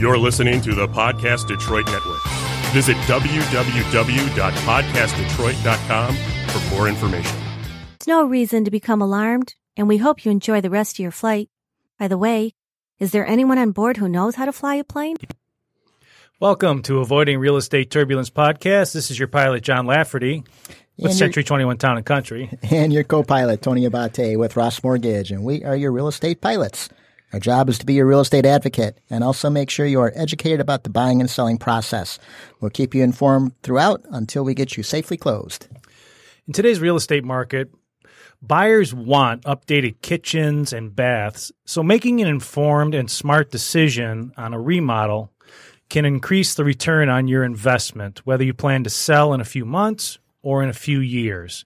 You're listening to the Podcast Detroit Network. Visit www.podcastdetroit.com for more information. There's no reason to become alarmed, and we hope you enjoy the rest of your flight. By the way, is there anyone on board who knows how to fly a plane? Welcome to Avoiding Real Estate Turbulence podcast. This is your pilot, John Lafferty, with And Century 21 Town and Country. and your co-pilot Tony Abate with Ross Mortgage, and we are your real estate pilots. Our job is to be your real estate advocate and also make sure you are educated about the buying and selling process. We'll keep you informed throughout until we get you safely closed. In today's real estate market, buyers want updated kitchens and baths, so making an informed and smart decision on a remodel can increase the return on your investment, whether you plan to sell in a few months or in a few years.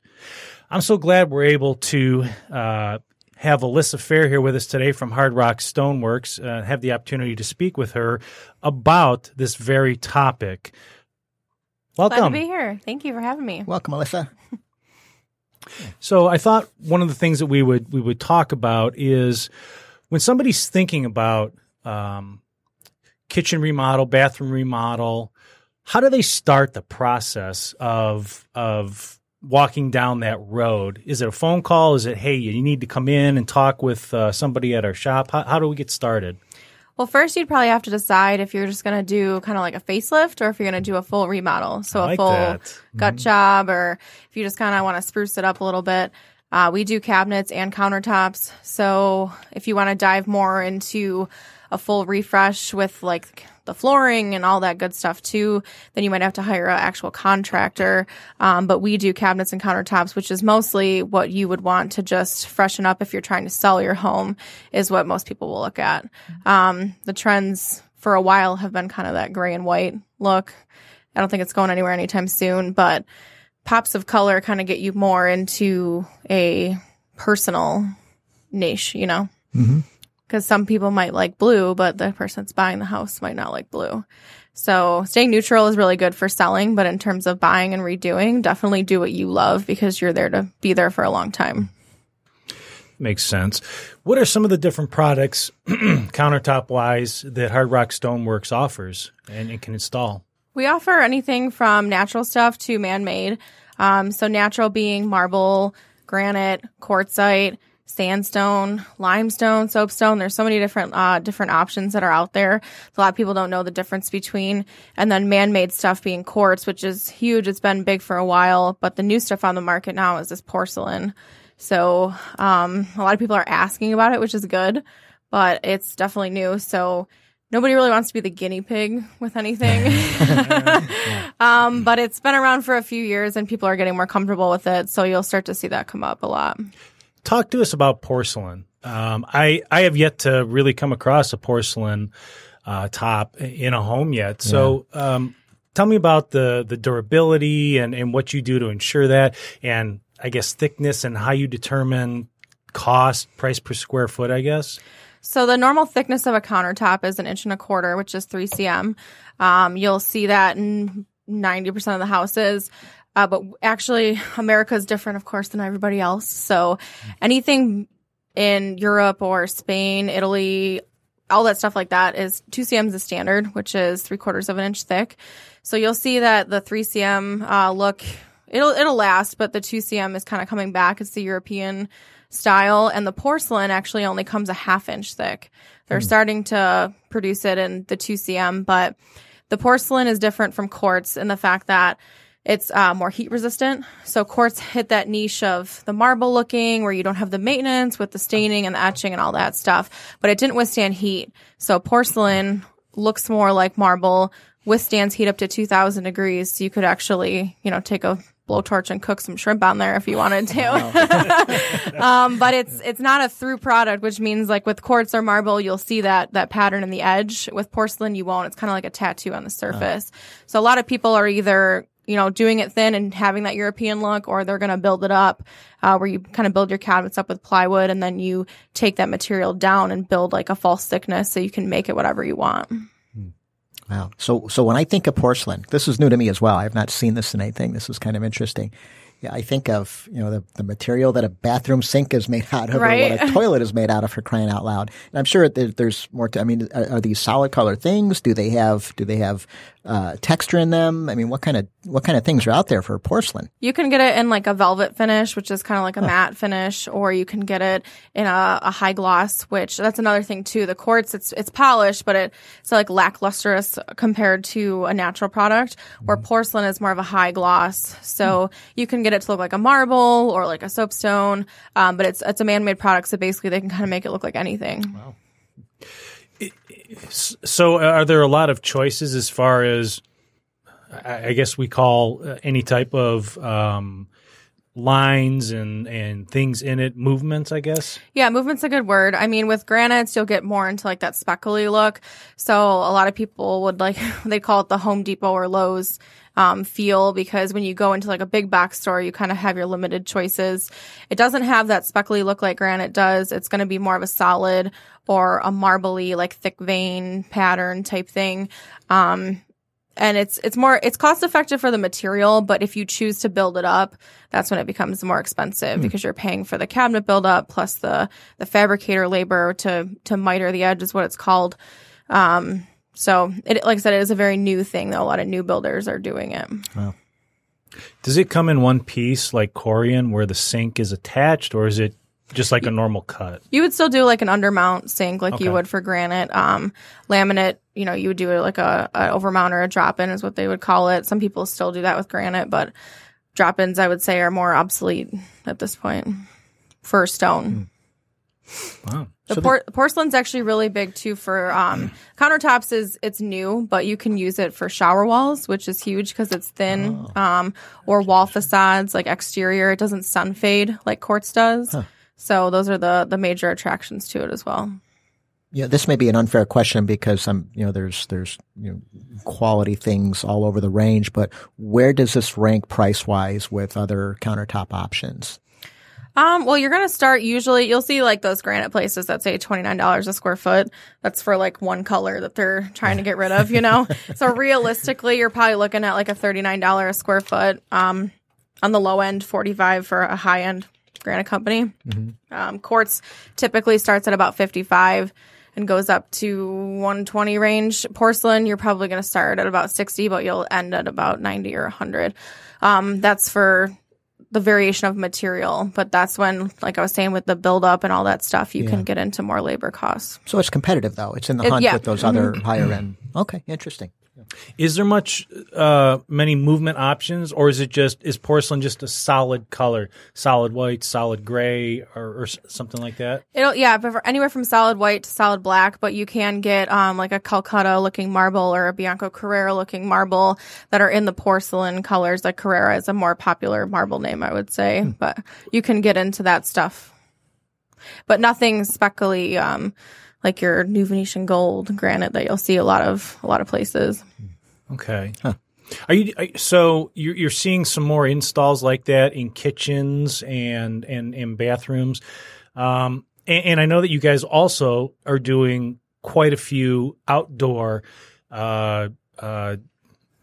I'm so glad we're able to uh, have Alyssa Fair here with us today from Hard Rock Stoneworks, uh, have the opportunity to speak with her about this very topic. Welcome. Glad to be here. Thank you for having me. Welcome, Alyssa. So I thought one of the things that we would we would talk about is when somebody's thinking about um, kitchen remodel, bathroom remodel, how do they start the process of of walking down that road? Is it a phone call? Is it hey, you need to come in and talk with uh, somebody at our shop? How, how do we get started? Well, first you'd probably have to decide if you're just going to do kind of like a facelift or if you're going to do a full remodel. So I a like full that. gut job or if you just kind of want to spruce it up a little bit. Uh, we do cabinets and countertops. So if you want to dive more into a full refresh with like the flooring and all that good stuff too, then you might have to hire an actual contractor. Um, but we do cabinets and countertops, which is mostly what you would want to just freshen up if you're trying to sell your home, is what most people will look at. Um, the trends for a while have been kind of that gray and white look. I don't think it's going anywhere anytime soon, but pops of color kind of get you more into a personal niche, you know? Because some people might like blue, but the person that's buying the house might not like blue. So staying neutral is really good for selling, but in terms of buying and redoing, definitely do what you love because you're there to be there for a long time. Makes sense. What are some of the different products, countertop wise, that Hard Rock Stoneworks offers and, and can install? We offer anything from natural stuff to man made. Um, so, natural being marble, granite, quartzite, sandstone, limestone, soapstone. There's so many different uh, different options that are out there. A lot of people don't know the difference between. And then man made stuff being quartz, which is huge. It's been big for a while, but the new stuff on the market now is this porcelain. So, um, a lot of people are asking about it, which is good, but it's definitely new. So, nobody really wants to be the guinea pig with anything. um, but it's been around for a few years and people are getting more comfortable with it. So you'll start to see that come up a lot. Talk to us about porcelain. Um, I I have yet to really come across a porcelain uh, top in a home yet. So um, tell me about the the durability and and what you do to ensure that, and I guess thickness and how you determine cost, price per square foot. I guess. So the normal thickness of a countertop is an inch and a quarter, which is 3 cm. Um, you'll see that in 90% of the houses. Uh, but actually, America is different, of course, than everybody else. So anything in Europe or Spain, Italy, all that stuff like that is 2 cm is the standard, which is three quarters of an inch thick. So you'll see that the 3 cm uh, look, it'll it'll last, but the 2 cm is kind of coming back. It's the European style, and the porcelain actually only comes a half inch thick. They're starting to produce it in the 2 cm, but the porcelain is different from quartz in the fact that it's uh, more heat resistant. So quartz hit that niche of the marble looking where you don't have the maintenance with the staining and the etching and all that stuff, but it didn't withstand heat. So porcelain looks more like marble, withstands heat up to 2000 degrees. So you could actually, you know, take a blowtorch and cook some shrimp on there if you wanted to. um, but it's it's not a through product, which means like with quartz or marble, you'll see that that pattern in the edge. With porcelain, you won't. It's kind of like a tattoo on the surface. So a lot of people are either you know doing it thin and having that European look, or they're going to build it up, uh, where you kind of build your cabinets up with plywood, and then you take that material down and build like a false thickness, so you can make it whatever you want. Wow. So, so when I think of porcelain, this is new to me as well. I have not seen this in anything. This is kind of interesting. Yeah, I think of you know the, the material that a bathroom sink is made out of, Right. or what a toilet is made out of, for crying out loud. And I'm sure there, there's more. To, I mean, are, are these solid color things? Do they have do they have uh, texture in them? I mean, what kind of what kind of things are out there for porcelain? You can get it in like a velvet finish, which is kind of like a matte finish, or you can get it in a, a high gloss, which that's another thing too. The quartz, it's it's polished, but it, it's like lacklustrous compared to a natural product. Where porcelain is more of a high gloss, so you can get it to look like a marble or like a soapstone. Um, but it's it's a man made product, so basically they can kind of make it look like anything. So, uh, are there a lot of choices as far as, I guess we call uh, any type of um, lines and and things in it movements? I guess. Yeah, movement's a good word. I mean, with granites, you'll get more into like that speckly look. So a lot of people would like, they call it the Home Depot or Lowe's um, feel because when you go into like a big box store, you kind of have your limited choices. It doesn't have that speckly look like granite does. It's going to be more of a solid or a marbly, like thick vein pattern type thing. Um, and it's it's more it's cost effective for the material but if you choose to build it up that's when it becomes more expensive because you're paying for the cabinet build up plus the the fabricator labor to to miter the edge is what it's called. Um so it like i said it is a very new thing though a lot of new builders are doing it. Does it come in one piece like Corian where the sink is attached, or is it just like a normal cut? you would still do like an undermount sink like Okay. you would for granite. Um laminate you know you would do it like a, a overmount or a drop in is what they would call it some people still do that with granite but drop ins i would say are more obsolete at this point for stone Wow. The por- porcelain's actually really big too for um, countertops. Is it's new, but you can use it for shower walls, which is huge because it's thin. Um, or wall facades, like exterior, it doesn't sun fade like quartz does. So those are the the major attractions to it as well. Yeah, this may be an unfair question because I'm, you know, there's there's you know quality things all over the range, but where does this rank price wise with other countertop options? Um, well, you're gonna start usually. You'll see like those granite places that say twenty nine dollars a square foot. That's for like one color that they're trying to get rid of. You know, so realistically, you're probably looking at like a thirty nine dollar a square foot. Um, on the low end, forty five for a high end granite company. Um, quartz typically starts at about fifty five and goes up to 120 range. Porcelain, you're probably going to start at about 60, but you'll end at about 90 or 100. Um, that's for the variation of material, but that's when, like I was saying, with the buildup and all that stuff, you can get into more labor costs. So it's competitive though. It's in the It- hunt yeah. with those other higher end. Okay, interesting. Is there much uh, many movement options, or is it just is porcelain just a solid color, solid white, solid gray, or, or something like that? It'll yeah, anywhere from solid white to solid black, but you can get um like a Calcutta looking marble or a Bianco Carrara looking marble that are in the porcelain colors. Like Carrara is a more popular marble name, I would say, but you can get into that stuff. But nothing speckly, um, like your new Venetian gold granite that you'll see a lot of a lot of places. Okay. Are you are, so you're, you're seeing some more installs like that in kitchens and and in bathrooms, um, and, and I know that you guys also are doing quite a few outdoor uh, uh,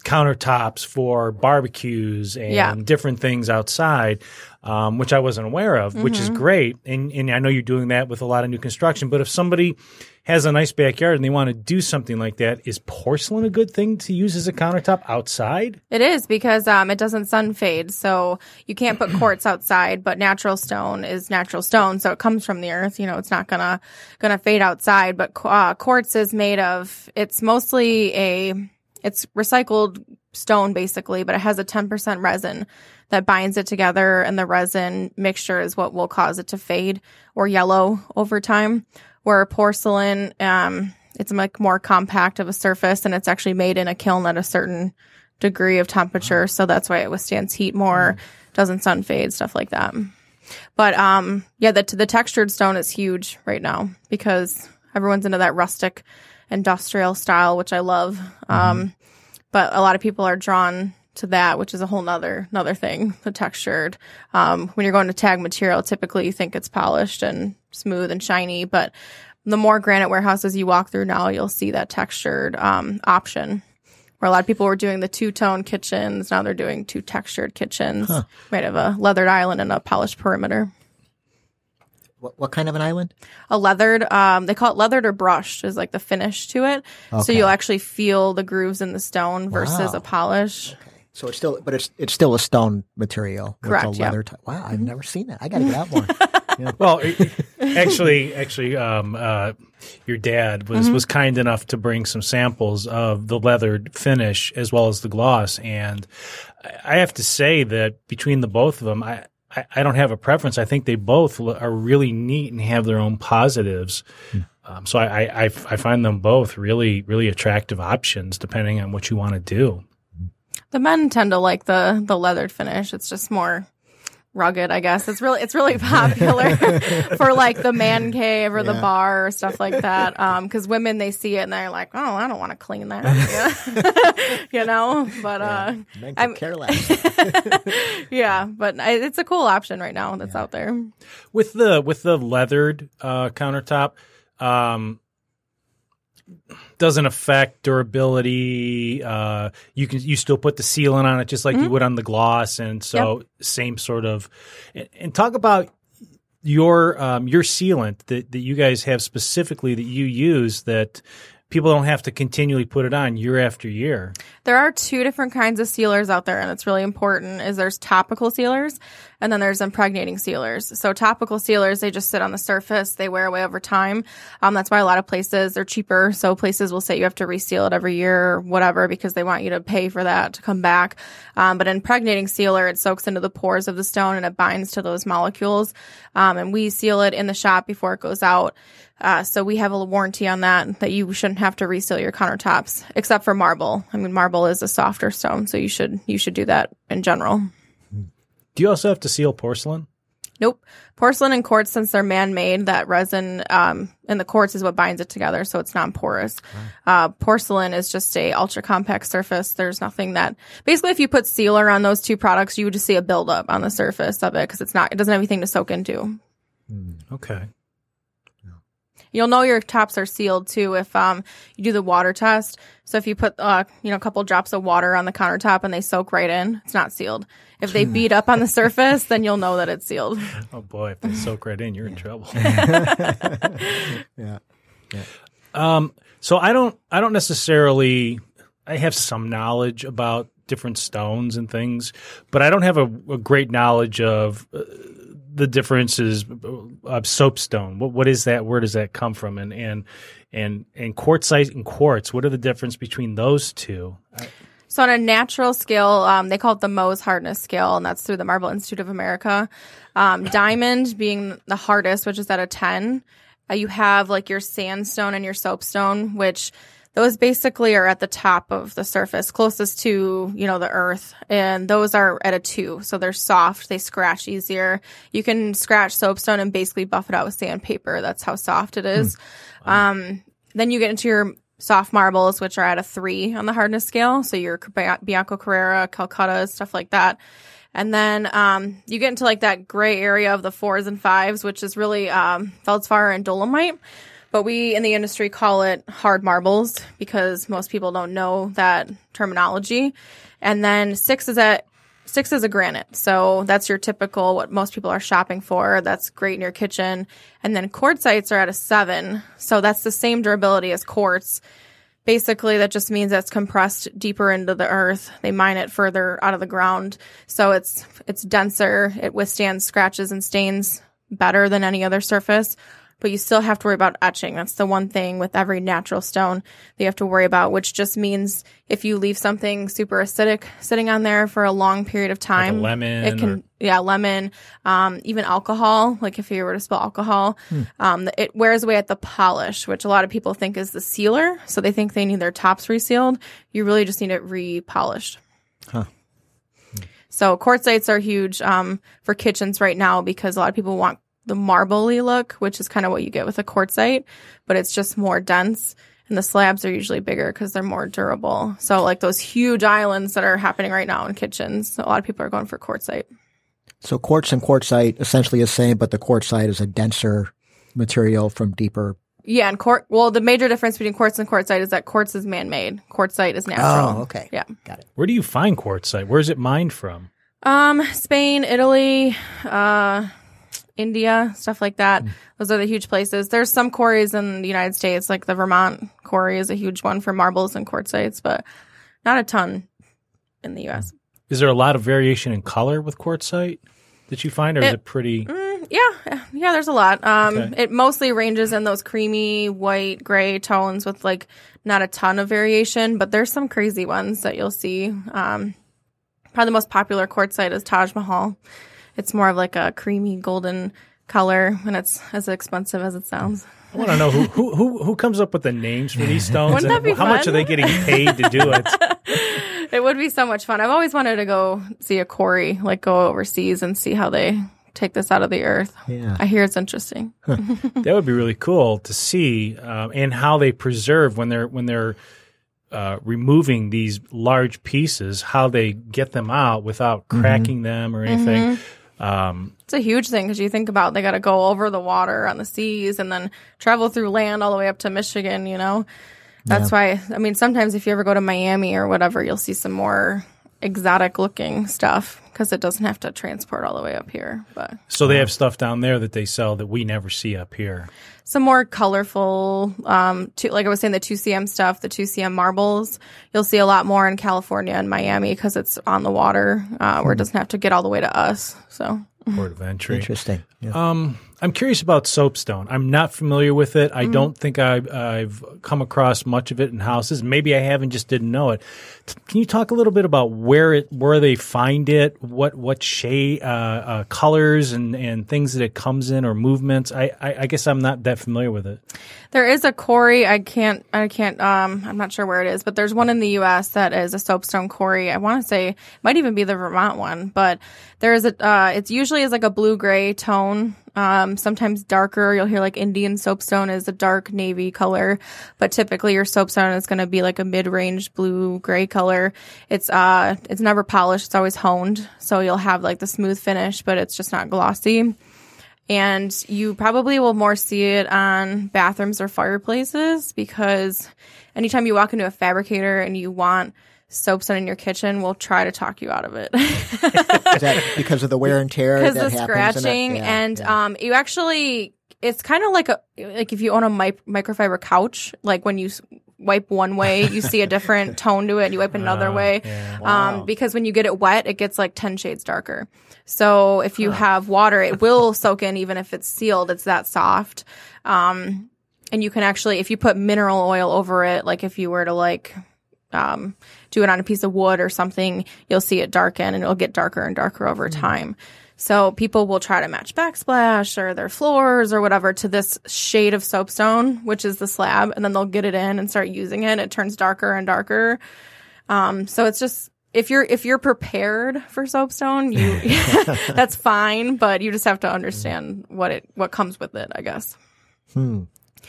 countertops for barbecues and Yeah. different things outside, um, which I wasn't aware of, which Mm-hmm. is great. And and I know you're doing that with a lot of new construction. But if somebody has a nice backyard and they want to do something like that, is porcelain a good thing to use as a countertop outside? It is because um, it doesn't sun fade, so you can't put quartz outside. But natural stone is natural stone, so it comes from the earth. You know, it's not gonna gonna fade outside. But uh, quartz is made of. It's mostly a. It's recycled stone basically, but it has a ten percent resin that binds it together, and the resin mixture is what will cause it to fade or yellow over time. Where porcelain, um, it's like more compact of a surface, and it's actually made in a kiln at a certain degree of temperature, so that's why it withstands heat more, doesn't sun fade, stuff like that. But um, yeah, the the textured stone is huge right now because everyone's into that rustic industrial style, which I love. Um, but a lot of people are drawn to that, which is a whole nother another thing. The textured. Um, when you're going to tag material, typically you think it's polished and smooth and shiny, but the more granite warehouses you walk through now, you'll see that textured um, option Where a lot of people were doing the two tone kitchens, now they're doing two textured kitchens made of a leathered island and a polished perimeter. What, what kind of an island? A leathered, um, they call it leathered or brushed is like the finish to it. So you'll actually feel the grooves in the stone versus Wow. a polish. So it's still, but it's it's still a stone material. with Correct, a yeah. Mm-hmm. T- wow, I've never seen that. I got to get out more. Well, actually, actually, um, uh, your dad was Mm-hmm. was kind enough to bring some samples of the leathered finish as well as the gloss, and I I have to say that between the both of them, I. I I don't have a preference. I think they both are really neat and have their own positives. Um, so I find them both really, really attractive options depending on what you want to do. The men tend to like the the leathered finish. It's just more rugged, I guess. It's really it's really popular for like the man cave or the bar or stuff like that. Um, because women they see it and they're like, oh, I don't want to clean that, you know. But uh, Men I'm- could care less. yeah, but I, it's a cool option right now that's out there. with the with the leathered uh, countertop um doesn't affect durability uh you can you still put the sealant on it just like you would on the gloss. And so same sort of and, and talk about your um your sealant that, that you guys have specifically that you use that people don't have to continually put it on year after year. There are two different kinds of sealers out there, and it's really important. Is there's topical sealers, and then there's impregnating sealers. So topical sealers, they just sit on the surface, they wear away over time. Um, that's why a lot of places they're cheaper. So places will say you have to reseal it every year or whatever because they want you to pay for that to come back. Um, but impregnating sealer, it soaks into the pores of the stone and it binds to those molecules. Um, and we seal it in the shop before it goes out. Uh, so we have a warranty on that that you shouldn't have to reseal your countertops, except for marble. I mean, marble is a softer stone, so you should you should do that in general. Do you also have to seal porcelain Nope, porcelain and quartz, since they're man-made, that resin um, in the quartz is what binds it together, so it's non-porous. Uh, porcelain is just a ultra compact surface. There's nothing that basically, if you put sealer on those two products, you would just see a buildup on the surface of it because it's not it doesn't have anything to soak into. okay You'll know your tops are sealed too if um, you do the water test. So if you put uh, you know a couple drops of water on the countertop and they soak right in, it's not sealed. If they beat up on the surface, then you'll know that it's sealed. oh boy if they soak right in you're in trouble yeah. yeah. Um, so I don't, I don't necessarily, I have some knowledge about different stones and things, but I don't have a, a great knowledge of uh, the differences of soapstone. What, what is that? Where does that come from? And, and, and, and quartzite and quartz, what are the difference between those two? So on a natural scale, um, they call it the Mohs hardness scale, and that's through the Marble Institute of America. Um, diamond being the hardest, which is at a ten. Uh, you have like your sandstone and your soapstone, which those basically are at the top of the surface, closest to you know the earth, and those are at a two. So they're soft, they scratch easier. You can scratch soapstone and basically buff it out with sandpaper. That's how soft it is. Um, then you get into your soft marbles, which are at a three on the hardness scale. So your Bianco Carrara, Calcutta, stuff like that. And then um, you get into like that gray area of the fours and fives, which is really um, feldspar and dolomite. But we in the industry call it hard marbles because most people don't know that terminology. And then six is at six is a granite. So that's your typical what most people are shopping for. That's great in your kitchen. And then quartzites are at a seven. So that's the same durability as quartz. Basically, that just means that's compressed deeper into the earth. They mine it further out of the ground. So it's it's denser. It withstands scratches and stains better than any other surface. But you still have to worry about etching. That's the one thing with every natural stone that you have to worry about, which just means if you leave something super acidic sitting on there for a long period of time, lemon it can or- yeah, lemon, um, even alcohol. Like if you were to spill alcohol, um, it wears away at the polish, which a lot of people think is the sealer. So they think they need their tops resealed. You really just need it repolished. Huh. So quartzites are huge um, for kitchens right now because a lot of people want the marbly look, which is kind of what you get with a quartzite, but it's just more dense. And the slabs are usually bigger because they're more durable. So like those huge islands that are happening right now in kitchens, a lot of people are going for quartzite. So quartz and quartzite essentially the same, but the quartzite is a denser material from deeper Yeah, and quart. Well, the major difference between quartz and quartzite is that quartz is man-made. Quartzite is natural. Oh, okay. Yeah. Got it. Where do you find quartzite? Where is it mined from? Um, Spain, Italy, uh, India, stuff like that. Those are the huge places. There's some quarries in the United States, like the Vermont quarry is a huge one for marbles and quartzites, but not a ton in the U.S. Is there a lot of variation in color with quartzite that you find, or is It- it pretty? Mm, yeah, yeah. There's a lot. Um, Okay. it mostly ranges in those creamy white, gray tones with like not a ton of variation, but there's some crazy ones that you'll see. Um, probably the most popular quartzite is Taj Mahal. It's more of like a creamy golden color, and it's as expensive as it sounds. I want to know who, who who who comes up with the names for these stones, Wouldn't that and be how much are they getting paid to do it? It would be so much fun. I've always wanted to go see a quarry, like go overseas and see how they take this out of the earth. Yeah. I hear it's interesting. that would be really cool to see, um, and how they preserve when they're when they're uh, removing these large pieces, how they get them out without cracking them or anything. Um, It's a huge thing because you think about they got to go over the water on the seas and then travel through land all the way up to Michigan. You know, that's why. I mean, sometimes if you ever go to Miami or whatever, you'll see some more exotic looking stuff because it doesn't have to transport all the way up here. But so they have stuff down there that they sell that we never see up here. some more colorful, um, two, like I was saying, the two CM stuff, the two CM marbles, you'll see a lot more in California and Miami because it's on the water uh, where it doesn't have to get all the way to us. So. Port of entry. Interesting. Yeah. Um, I'm curious about soapstone. I'm not familiar with it. I don't think I, I've come across much of it in houses. Maybe I haven't, just didn't know it. Can you talk a little bit about where it, where they find it, what what shade, uh, uh, colors, and, and things that it comes in, or movements? I, I, I guess I'm not that familiar with it. There is a quarry. I can't. I can't. Um, I'm not sure where it is, but there's one in the U.S. that is a soapstone quarry. I want to say it might even be the Vermont one, but there is a. Uh, it's usually is like a blue gray tone. Um, sometimes darker. You'll hear like Indian soapstone is a dark navy color, but typically your soapstone is going to be like a mid range blue gray color. It's uh, it's never polished. It's always honed, so you'll have like the smooth finish, but it's just not glossy and you probably will more see it on bathrooms or fireplaces because anytime you walk into a fabricator and you want soapstone in your kitchen, we'll try to talk you out of it Is that because of the wear and tear? because that the happens in it? scratching Yeah, and yeah. um you actually it's kind of like a like if you own a mi- microfiber couch like when you s- wipe one way you see a different tone to it and you wipe another way yeah. um because when you get it wet it gets like 10 shades darker so if you have water it will soak in even if it's sealed it's that soft um and you can actually if you put mineral oil over it like if you were to like um, do it on a piece of wood or something, you'll see it darken and it'll get darker and darker over time. So people will try to match backsplash or their floors or whatever to this shade of soapstone, which is the slab, and then they'll get it in and start using it. It turns darker and darker. Um, so it's just if you're if you're prepared for soapstone, you that's fine, but you just have to understand what it what comes with it, I guess. Hmm.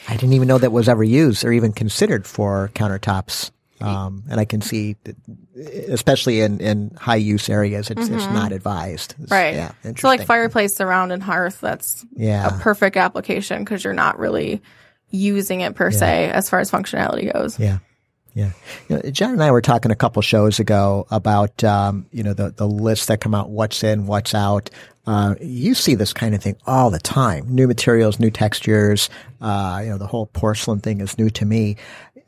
I didn't even know that was ever used or even considered for countertops. Um, and I can see, that, especially in, in high use areas, it's, it's not advised. It's- Mm-hmm. Right. Yeah. So like fireplace surround and hearth, that's Yeah. a perfect application because you're not really using it per se as far as functionality goes. Yeah. Yeah. You know, John and I were talking a couple shows ago about, um, you know, the, the lists that come out, what's in, what's out. Uh, you see this kind of thing all the time. New materials, new textures. Uh, you know, the whole porcelain thing is new to me.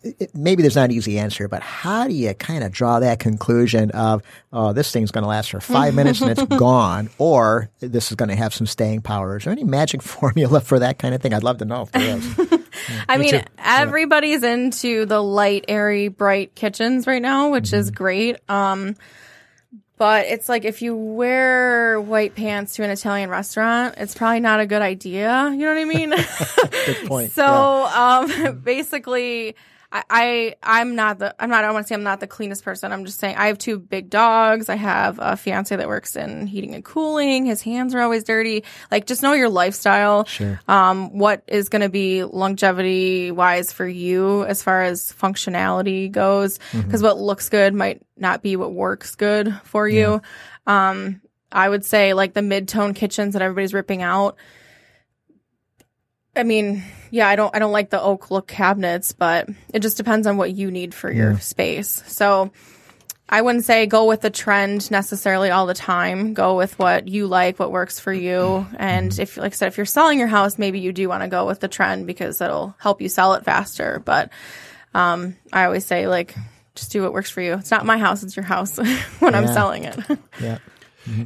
It- maybe there's not an easy answer, but how do you kind of draw that conclusion of, oh, this thing's going to last for five minutes and it's gone, or this is going to have some staying power? Is there any magic formula for that kind of thing? I'd love to know if there is. I mean, too. everybody's into the light, airy, bright kitchens right now, which is great. Um, but it's like if you wear white pants to an Italian restaurant, it's probably not a good idea. You know what I mean? Good point. So um, basically, I, I I'm not the I'm not I want to say I'm not the cleanest person. I'm just saying I have two big dogs. I have a fiance that works in heating and cooling. His hands are always dirty. Like just know your lifestyle. Sure. Um, what is going to be longevity wise for you as far as functionality goes? Because what looks good might not be what works good for you. Um, I would say like the mid tone kitchens that everybody's ripping out I mean, yeah, I don't I don't like the oak look cabinets, but it just depends on what you need for your space. So I wouldn't say go with the trend necessarily all the time. Go with what you like, what works for you. And if like I said, if you're selling your house, maybe you do want to go with the trend because it'll help you sell it faster. But um I always say like just do what works for you. It's not my house, it's your house when I'm selling it. Yeah.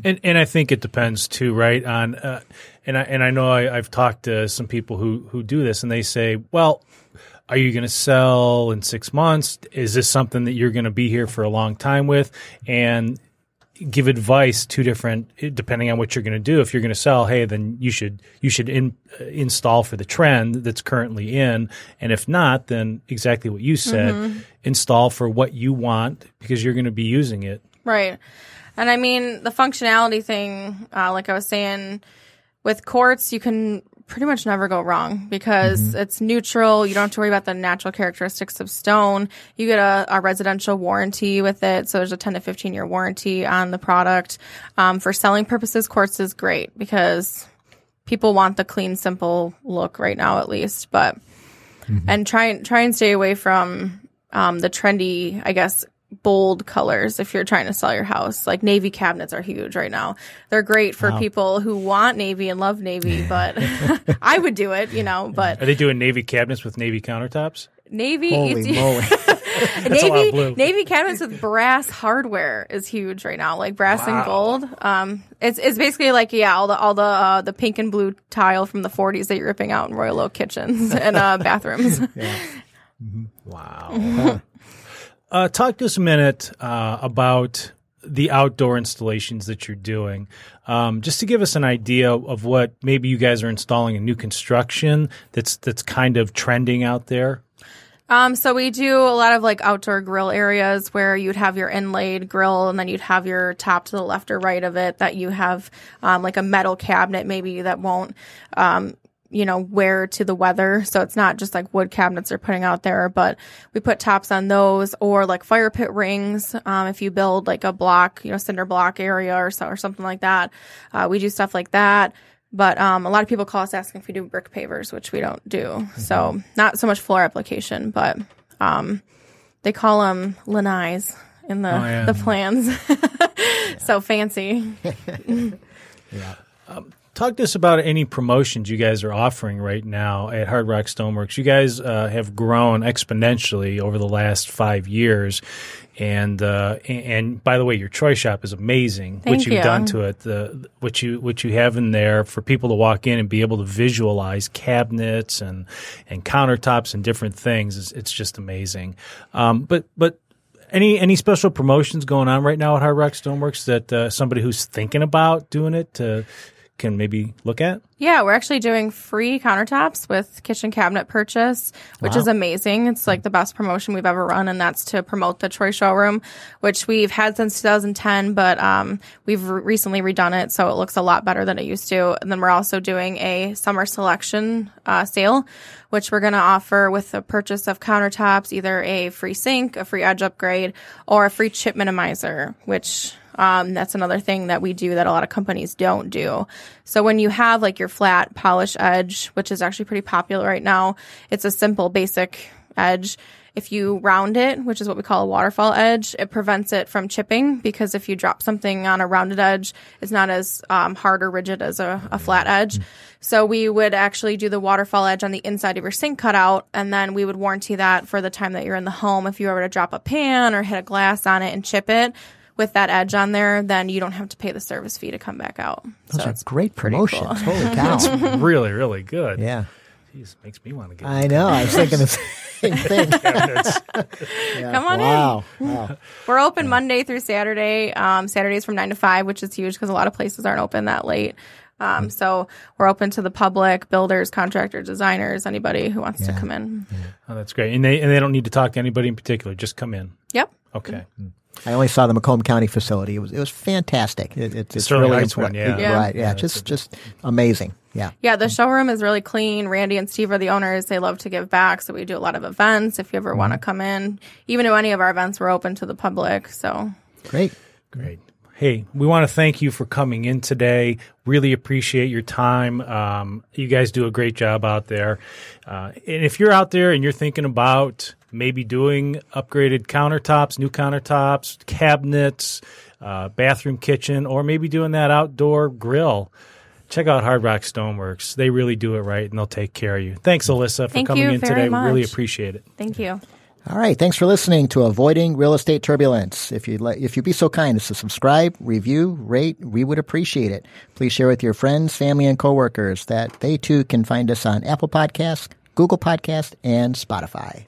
And and I think it depends too, right? On uh, and I and I know I, I've talked to some people who who do this, and they say, well. Are you going to sell in six months? Is this something that you're going to be here for a long time with? And give advice to different depending on what you're going to do. If you're going to sell, hey, then you should you should in, uh, install for the trend that's currently in, and if not, then exactly what you said, install for what you want because you're going to be using it. Right. And I mean, the functionality thing, uh, like I was saying, with quartz, you can pretty much never go wrong because it's neutral. You don't have to worry about the natural characteristics of stone. You get a, a residential warranty with it. So there's a 10 to 15 year warranty on the product. Um, for selling purposes, quartz is great because people want the clean, simple look right now, at least. But, and try and try and stay away from um, the trendy, I guess, bold colors if you're trying to sell your house. Like navy cabinets are huge right now. They're great for people who want navy and love navy, but I would do it, you know, but Are they doing navy cabinets with navy countertops? navy Holy moly. a lot of navy navy cabinets with brass hardware is huge right now, like brass and gold. Um, it's it's basically like yeah, all the all the uh, the pink and blue tile from the 40s that you're ripping out in Royal Oak kitchens and uh, bathrooms. Wow. Uh, talk to us a minute uh, about the outdoor installations that you're doing. Um, just to give us an idea of what maybe you guys are installing in new construction that's that's kind of trending out there. Um, so we do a lot of like outdoor grill areas where you'd have your inlaid grill and then you'd have your top to the left or right of it that you have um, like a metal cabinet maybe that won't um, you know wear to the weather so it's not just like wood cabinets they're putting out there but we put tops on those or like fire pit rings um, if you build like a block you know cinder block area or so or something like that uh, we do stuff like that but um, a lot of people call us asking if we do brick pavers, which we don't do. So not so much floor application, but um, they call them lanais in the yeah. the plans. so fancy. Talk to us about any promotions you guys are offering right now at Hard Rock Stoneworks. You guys uh, have grown exponentially over the last five years, and uh, and, by the way, your choice shop is amazing. what you've you. done to it, the what you what you have in there for people to walk in and be able to visualize cabinets and and countertops and different things. It's, it's just amazing. Um, but but any any special promotions going on right now at Hard Rock Stoneworks that uh, somebody who's thinking about doing it uh, can maybe look at? Yeah, we're actually doing free countertops with kitchen cabinet purchase, which is amazing. It's like the best promotion we've ever run, and that's to promote the Troy showroom, which we've had since 2010, but um, we've re- recently redone it, so it looks a lot better than it used to. And then we're also doing a summer selection uh, sale, which we're going to offer with the purchase of countertops, either a free sink, a free edge upgrade, or a free chip minimizer, which um, that's another thing that we do that a lot of companies don't do. So when you have like your flat polish edge, which is actually pretty popular right now, it's a simple basic edge. If you round it, which is what we call a waterfall edge, it prevents it from chipping because if you drop something on a rounded edge, it's not as um, hard or rigid as a, a flat edge. So we would actually do the waterfall edge on the inside of your sink cutout, and then we would warranty that for the time that you're in the home. If you were to drop a pan or hit a glass on it and chip it with that edge on there, then you don't have to pay the service fee to come back out. Those so are it's great promotion. promotions. cool. Holy cow. really, really good. yeah. Jeez, makes me want to get. I know. I was thinking the same thing. Yeah. Come on in. wow. Wow. We're open Monday through Saturday. Um, Saturdays from nine to five, which is huge because a lot of places aren't open that late. Um, so we're open to the public, builders, contractors, designers, anybody who wants to come in. oh, that's great. And they and they don't need to talk to anybody in particular. Just come in. Yep. Okay. I only saw the Macomb County facility. It was it was fantastic. It, it, it's Sterling really Heights impre- one, yeah. Yeah. Right. Yeah. just just amazing. Yeah. Yeah, the showroom is really clean. Randy and Steve are the owners. They love to give back, so we do a lot of events. If you ever want to come in, even to any of our events, we're open to the public. So Great. Great. Hey, we want to thank you for coming in today. Really appreciate your time. Um, you guys do a great job out there. Uh, and if you're out there and you're thinking about maybe doing upgraded countertops, new countertops, cabinets, uh, bathroom, kitchen, or maybe doing that outdoor grill, check out Hard Rock Stoneworks. They really do it right and they'll take care of you. Thanks, Alyssa, for Thank coming you in very today. We really appreciate it. Thank you. All right. Thanks for listening to Avoiding Real Estate Turbulence. If you'd like, if you'd be so kind as to subscribe, review, rate, we would appreciate it. Please share with your friends, family, and coworkers that they too can find us on Apple Podcasts, Google Podcast, and Spotify.